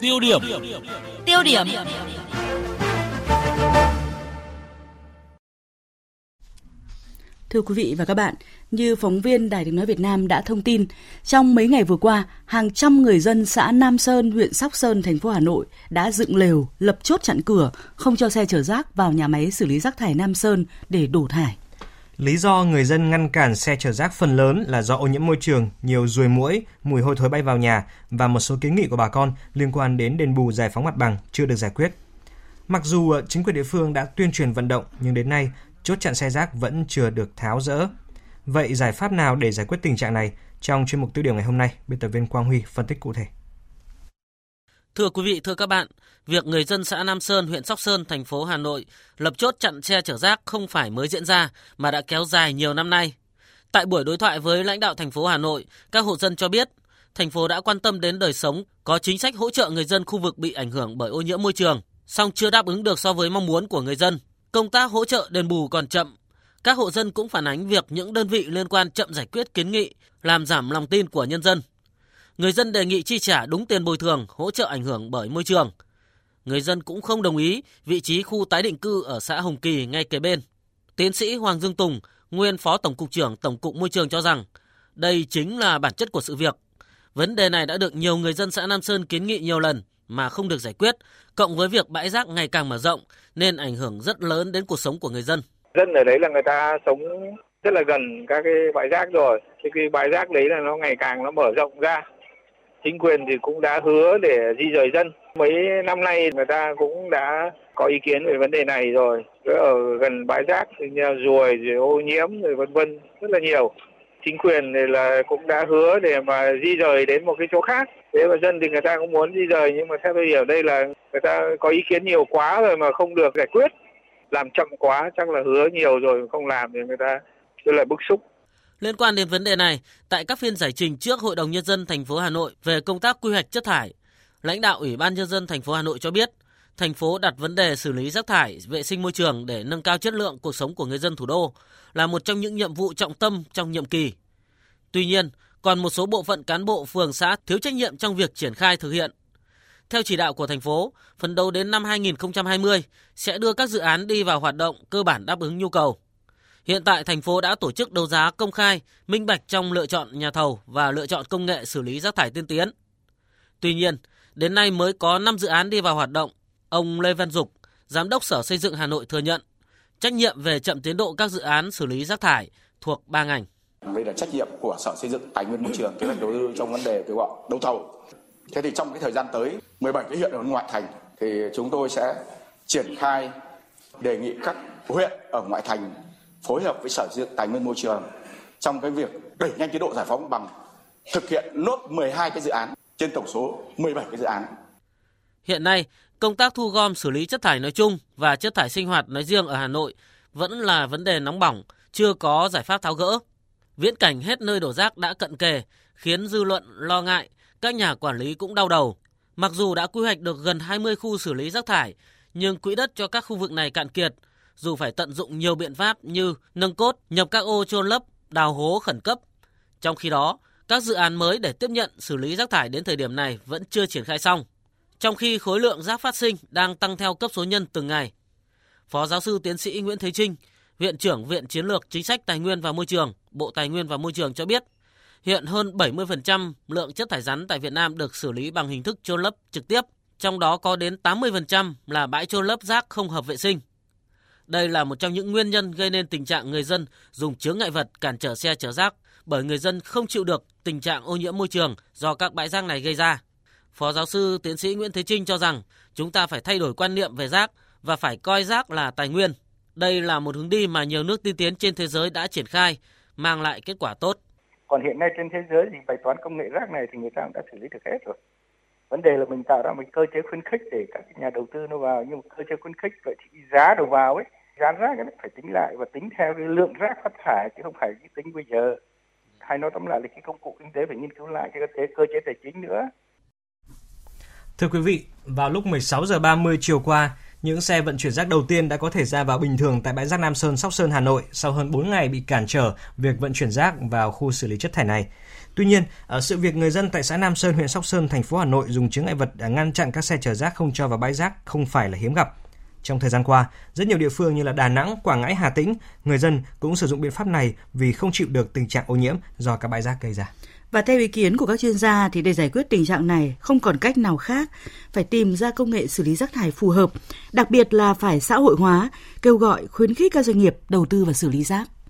Tiêu điểm. Tiêu điểm. Thưa quý vị và các bạn, như phóng viên Đài tiếng nói Việt Nam đã thông tin, trong mấy ngày vừa qua, hàng trăm người dân xã Nam Sơn, huyện Sóc Sơn, thành phố Hà Nội đã dựng lều, lập chốt chặn cửa, không cho xe chở rác vào nhà máy xử lý rác thải Nam Sơn để đổ thải. Lý do người dân ngăn cản xe chở rác phần lớn là do ô nhiễm môi trường, nhiều ruồi muỗi, mùi hôi thối bay vào nhà và một số kiến nghị của bà con liên quan đến đền bù giải phóng mặt bằng chưa được giải quyết. Mặc dù ờ, chính quyền địa phương đã tuyên truyền vận động nhưng đến nay chốt chặn xe rác vẫn chưa được tháo rỡ. Vậy giải pháp nào để giải quyết tình trạng này? Trong chuyên mục tiêu điểm ngày hôm nay, biên tập viên Quang Huy phân tích cụ thể. Thưa quý vị, thưa các bạn, việc người dân xã Nam Sơn, huyện Sóc Sơn, thành phố Hà Nội lập chốt chặn xe chở rác không phải mới diễn ra mà đã kéo dài nhiều năm nay. Tại buổi đối thoại với lãnh đạo thành phố Hà Nội, các hộ dân cho biết thành phố đã quan tâm đến đời sống, có chính sách hỗ trợ người dân khu vực bị ảnh hưởng bởi ô nhiễm môi trường, song chưa đáp ứng được so với mong muốn của người dân. Công tác hỗ trợ đền bù còn chậm. Các hộ dân cũng phản ánh việc những đơn vị liên quan chậm giải quyết kiến nghị, làm giảm lòng tin của nhân dân. Người dân đề nghị chi trả đúng tiền bồi thường, hỗ trợ ảnh hưởng bởi môi trường. Người dân cũng không đồng ý vị trí khu tái định cư ở xã Hồng Kỳ ngay kế bên. Tiến sĩ Hoàng Dương Tùng, nguyên Phó Tổng cục trưởng Tổng cục Môi trường cho rằng, đây chính là bản chất của sự việc. Vấn đề này đã được nhiều người dân xã Nam Sơn kiến nghị nhiều lần mà không được giải quyết, cộng với việc bãi rác ngày càng mở rộng nên ảnh hưởng rất lớn đến cuộc sống của người dân. Dân ở đấy là người ta sống rất là gần các cái bãi rác rồi. Thì cái bãi rác đấy là nó ngày càng nó mở rộng ra. Chính quyền thì cũng đã hứa để di rời dân. Mấy năm nay người ta cũng đã có ý kiến về vấn đề này rồi. Ở gần bãi rác thì ruồi, rồi ô nhiễm, rồi vân vân rất là nhiều chính quyền thì là cũng đã hứa để mà di rời đến một cái chỗ khác thế mà dân thì người ta cũng muốn di rời nhưng mà theo tôi hiểu đây là người ta có ý kiến nhiều quá rồi mà không được giải quyết làm chậm quá chắc là hứa nhiều rồi không làm thì người ta rất là bức xúc Liên quan đến vấn đề này, tại các phiên giải trình trước Hội đồng nhân dân thành phố Hà Nội về công tác quy hoạch chất thải, lãnh đạo Ủy ban nhân dân thành phố Hà Nội cho biết, thành phố đặt vấn đề xử lý rác thải, vệ sinh môi trường để nâng cao chất lượng cuộc sống của người dân thủ đô là một trong những nhiệm vụ trọng tâm trong nhiệm kỳ. Tuy nhiên, còn một số bộ phận cán bộ phường xã thiếu trách nhiệm trong việc triển khai thực hiện. Theo chỉ đạo của thành phố, phấn đấu đến năm 2020 sẽ đưa các dự án đi vào hoạt động cơ bản đáp ứng nhu cầu. Hiện tại thành phố đã tổ chức đấu giá công khai, minh bạch trong lựa chọn nhà thầu và lựa chọn công nghệ xử lý rác thải tiên tiến. Tuy nhiên, đến nay mới có 5 dự án đi vào hoạt động. Ông Lê Văn Dục, Giám đốc Sở Xây dựng Hà Nội thừa nhận, trách nhiệm về chậm tiến độ các dự án xử lý rác thải thuộc ba ngành. Đây là trách nhiệm của Sở Xây dựng Tài nguyên Môi trường kế hoạch đầu tư trong vấn đề kêu gọi đấu thầu. Thế thì trong cái thời gian tới, 17 cái huyện ở ngoại thành thì chúng tôi sẽ triển khai đề nghị các huyện ở ngoại thành phối hợp với Sở Tài nguyên Môi trường trong cái việc đẩy nhanh tiến độ giải phóng bằng thực hiện nốt 12 cái dự án trên tổng số 17 cái dự án. Hiện nay, công tác thu gom xử lý chất thải nói chung và chất thải sinh hoạt nói riêng ở Hà Nội vẫn là vấn đề nóng bỏng, chưa có giải pháp tháo gỡ. Viễn cảnh hết nơi đổ rác đã cận kề, khiến dư luận lo ngại, các nhà quản lý cũng đau đầu. Mặc dù đã quy hoạch được gần 20 khu xử lý rác thải, nhưng quỹ đất cho các khu vực này cạn kiệt, dù phải tận dụng nhiều biện pháp như nâng cốt, nhập các ô chôn lấp, đào hố khẩn cấp. Trong khi đó, các dự án mới để tiếp nhận xử lý rác thải đến thời điểm này vẫn chưa triển khai xong. Trong khi khối lượng rác phát sinh đang tăng theo cấp số nhân từng ngày. Phó giáo sư tiến sĩ Nguyễn Thế Trinh, Viện trưởng Viện Chiến lược Chính sách Tài nguyên và Môi trường, Bộ Tài nguyên và Môi trường cho biết, hiện hơn 70% lượng chất thải rắn tại Việt Nam được xử lý bằng hình thức chôn lấp trực tiếp, trong đó có đến 80% là bãi chôn lấp rác không hợp vệ sinh. Đây là một trong những nguyên nhân gây nên tình trạng người dân dùng chướng ngại vật cản trở xe chở rác bởi người dân không chịu được tình trạng ô nhiễm môi trường do các bãi rác này gây ra. Phó giáo sư tiến sĩ Nguyễn Thế Trinh cho rằng chúng ta phải thay đổi quan niệm về rác và phải coi rác là tài nguyên. Đây là một hướng đi mà nhiều nước tiên tiến trên thế giới đã triển khai, mang lại kết quả tốt. Còn hiện nay trên thế giới thì bài toán công nghệ rác này thì người ta cũng đã xử lý được hết rồi. Vấn đề là mình tạo ra một cơ chế khuyến khích để các nhà đầu tư nó vào nhưng mà cơ chế khuyến khích vậy thì giá đầu vào ấy giá rác nó phải tính lại và tính theo cái lượng rác phát thải chứ không phải tính bây giờ hay nói tóm lại là cái công cụ kinh tế phải nghiên cứu lại cái cơ chế, cơ chế tài chính nữa Thưa quý vị, vào lúc 16 giờ 30 chiều qua, những xe vận chuyển rác đầu tiên đã có thể ra vào bình thường tại bãi rác Nam Sơn, Sóc Sơn, Hà Nội sau hơn 4 ngày bị cản trở việc vận chuyển rác vào khu xử lý chất thải này. Tuy nhiên, ở sự việc người dân tại xã Nam Sơn, huyện Sóc Sơn, thành phố Hà Nội dùng chướng ngại vật để ngăn chặn các xe chở rác không cho vào bãi rác không phải là hiếm gặp. Trong thời gian qua, rất nhiều địa phương như là Đà Nẵng, Quảng Ngãi, Hà Tĩnh, người dân cũng sử dụng biện pháp này vì không chịu được tình trạng ô nhiễm do các bãi rác gây ra. Và theo ý kiến của các chuyên gia thì để giải quyết tình trạng này không còn cách nào khác, phải tìm ra công nghệ xử lý rác thải phù hợp, đặc biệt là phải xã hội hóa, kêu gọi khuyến khích các doanh nghiệp đầu tư vào xử lý rác.